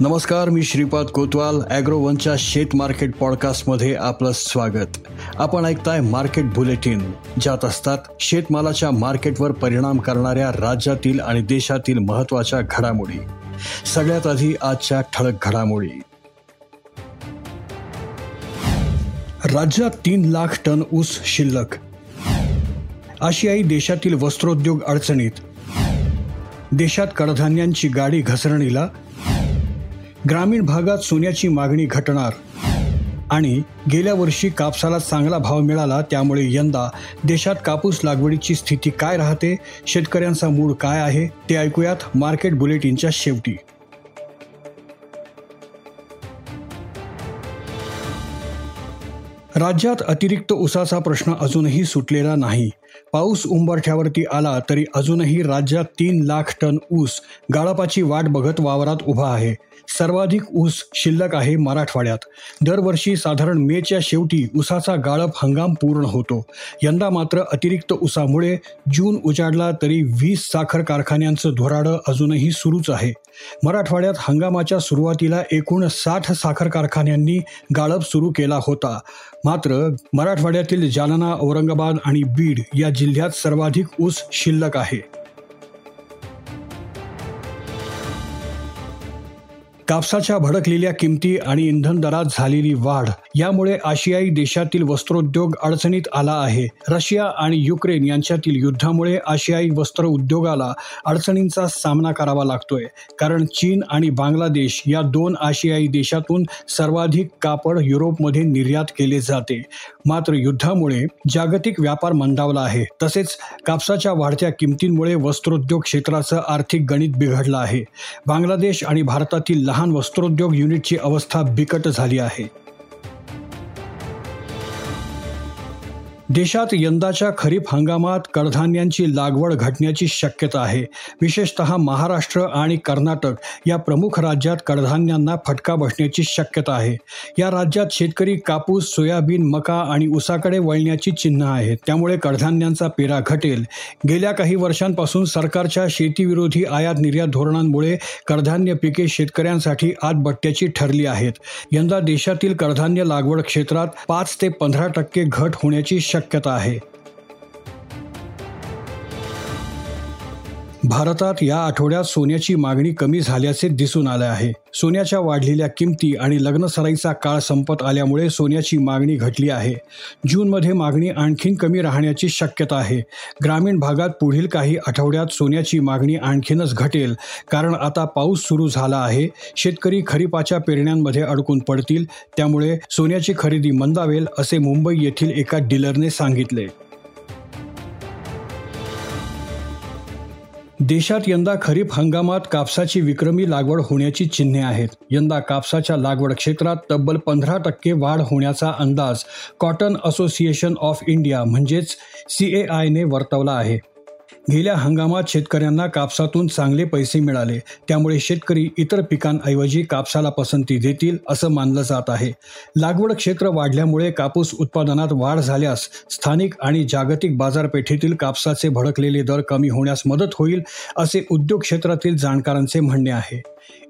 नमस्कार मी श्रीपाद कोतवाल ॲग्रोवनच्या शेत मार्केट पॉडकास्टमध्ये आपलं स्वागत. आपण ऐकताय मार्केट बुलेटिन ज्यात असतात शेतमालाच्या मार्केटवर परिणाम करणाऱ्या राज्यातील आणि देशातील महत्त्वाच्या घडामोडी. सगळ्यात आधी आजच्या ठळक घडामोडी. राज्यात तीन लाख टन ऊस शिल्लक. आशियाई देशातील वस्त्रोद्योग अडचणीत. देशात कडधान्यांची गाडी घसरणीला ग्रामीण भागात सोन्याची मागणी घटणार. आणि गेल्या वर्षी कापसाला चांगला भाव मिळाला त्यामुळे यंदा देशात कापूस लागवडीची स्थिती काय राहते शेतकऱ्यांचा मूड काय आहे ते ऐकूयात मार्केट बुलेटिनच्या शेवटी. राज्यात अतिरिक्त उसाचा प्रश्न अजूनही सुटलेला नाही. पाऊस उंबरठ्यावरती आला तरी अजूनही राज्यात तीन लाख टन ऊस गाळपाची वाट बघत वावरात उभा आहे. सर्वाधिक ऊस शिल्लक आहे मराठवाड्यात. दरवर्षी साधारण मेच्या शेवटी ऊसाचा गाळप हंगाम पूर्ण होतो. यंदा मात्र अतिरिक्त ऊसामुळे जून उजाडला तरी वीस साखर कारखान्यांचं धोराडं अजूनही सुरूच आहे. मराठवाड्यात हंगामाच्या सुरुवातीला एकूण साठ साखर कारखान्यांनी गाळप सुरू केला होता. मात्र मराठवाड्यातील जालना औरंगाबाद आणि बीड या जिल्ह्यात सर्वाधिक ऊस शिल्लक आहे. कापसाच्या भडकलेल्या किमती आणि इंधन दरात झालेली वाढ यामुळे आशियाई देशातील वस्त्रोद्योग अडचणीत आला आहे. रशिया आणि युक्रेन यांच्यातील युद्धामुळे आशियाई वस्त्र उद्योगाला अडचणींचा सामना करावा लागतोय. कारण चीन आणि बांगलादेश या दोन आशियाई देशातून सर्वाधिक कापड युरोपमध्ये निर्यात केले जाते. मात्र युद्धामुळे जागतिक व्यापार मंदावला आहे. तसेच कापसाच्या वाढत्या किमतींमुळे वस्त्रोद्योग क्षेत्राचं आर्थिक गणित बिघडलं आहे. बांगलादेश आणि भारतातील लहान वस्त्रोद्योग युनिटची अवस्था बिकट झाली आहे. देशात यंदाच्या खरीप हंगामात कडधान्यांची लागवड घटण्याची शक्यता आहे. विशेषतः महाराष्ट्र आणि कर्नाटक या प्रमुख राज्यात कडधान्यांना फटका बसण्याची शक्यता आहे. या राज्यात शेतकरी कापूस सोयाबीन मका आणि ऊसाकडे वळण्याची चिन्ह आहेत. त्यामुळे कडधान्यांचा पेरा घटेल. गेल्या काही वर्षांपासून सरकारच्या शेतीविरोधी आयात निर्यात धोरणांमुळे कडधान्य पिके शेतकऱ्यांसाठी आतबट्ट्याची ठरली आहेत. यंदा देशातील कडधान्य लागवड क्षेत्रात पाच ते पंधरा टक्के घट होण्याची शक्यता आहे. भारतात या आठवड्यात सोन्याची मागणी कमी झाल्याचे दिसून आले आहे. सोन्याच्या वाढलेल्या किमती आणि लग्नसराईचा काळ संपत आल्यामुळे सोन्याची मागणी घटली आहे. जूनमध्ये मागणी आणखीन कमी राहण्याची शक्यता आहे. ग्रामीण भागात पुढील काही आठवड्यात सोन्याची मागणी आणखीनच घटेल कारण आता पाऊस सुरू झाला आहे. शेतकरी खरीपाच्या पेरण्यांमध्ये अडकून पडतील त्यामुळे सोन्याची खरेदी मंदावेल असे मुंबई येथील एका डीलरने सांगितले. देशात यंदा खरीप हंगामात कापसाची विक्रमी लागवड होण्याची चिन्हे आहेत. यंदा कापसाच्या लागवड क्षेत्रात तब्बल पंधरा टक्के वाढ होण्याचा अंदाज कॉटन असोसिएशन ऑफ इंडिया म्हणजेच सी ए आयने वर्तवला आहे. गेल्या हंगामात शेतकऱ्यांना कापसातून चांगले पैसे मिळाले. त्यामुळे शेतकरी इतर पिकांऐवजी कापसाला पसंती देतील असं मानलं जात आहे. लागवड क्षेत्र वाढल्यामुळे कापूस उत्पादनात वाढ झाल्यास स्थानिक आणि जागतिक बाजारपेठेतील कापसाचे भडकलेले दर कमी होण्यास मदत होईल असे उद्योग क्षेत्रातील जाणकारांचे म्हणणे आहे.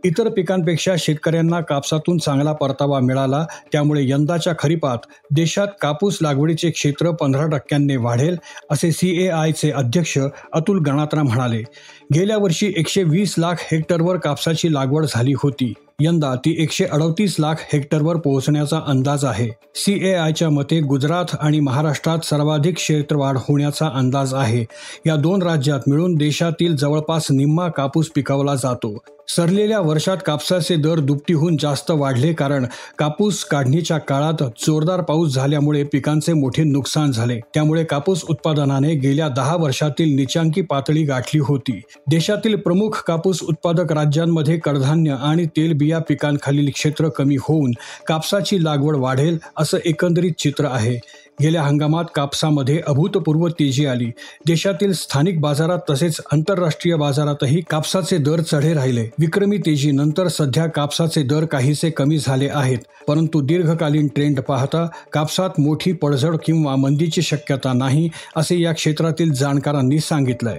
इतर पिकांपेक्षा शेतकऱ्यांना कापसातून चांगला परतावा मिळाला त्यामुळे यंदाच्या खरीपात देशात कापूस लागवडीचे क्षेत्र पंधरा टक्क्यांनी वाढेल असे सी ए आयचे अध्यक्ष अतुल गणात्रा म्हणाले गेल्या वर्षी एकशे वीस लाख हेक्टरवर कापसाची लागवड झाली होती. यंदा ती एकशे अडतीस लाख हेक्टरवर पोहोचण्याचा अंदाज आहे. सी ए आयच्या मते गुजरात आणि महाराष्ट्रात सर्वाधिक क्षेत्रवाढ होण्याचा अंदाज आहे. या दोन राज्यात मिळून देशातील जवळपास निम्मा कापूस पिकवला जातो. सरलेल्या वर्षात कापसाचे दर दुपटीहून जास्त वाढले कारण कापूस काढणीच्या काळात जोरदार पाऊस झाल्यामुळे पिकांचे मोठे नुकसान झाले. त्यामुळे कापूस उत्पादनाने गेल्या दहा वर्षातील निचांकी पातळी गाठली होती. देशातील प्रमुख कापूस उत्पादक राज्यांमध्ये कडधान्य आणि तेलबिया पिकांखालील क्षेत्र कमी होऊन कापसाची लागवड वाढेल असं एकंदरीत चित्र आहे. गेल्या हंगामात कापसामध्ये अभूतपूर्व तेजी आली. देशातील स्थानिक बाजारात तसेच आंतरराष्ट्रीय बाजारातही कापसाचे दर चढे राहिले. विक्रमी तेजीनंतर सध्या कापसाचे दर काहीसे कमी झाले आहेत. परंतु दीर्घकालीन ट्रेंड पाहता कापसात मोठी पडझड किंवा मंदीची शक्यता नाही असे या क्षेत्रातील जाणकारांनी सांगितलंय.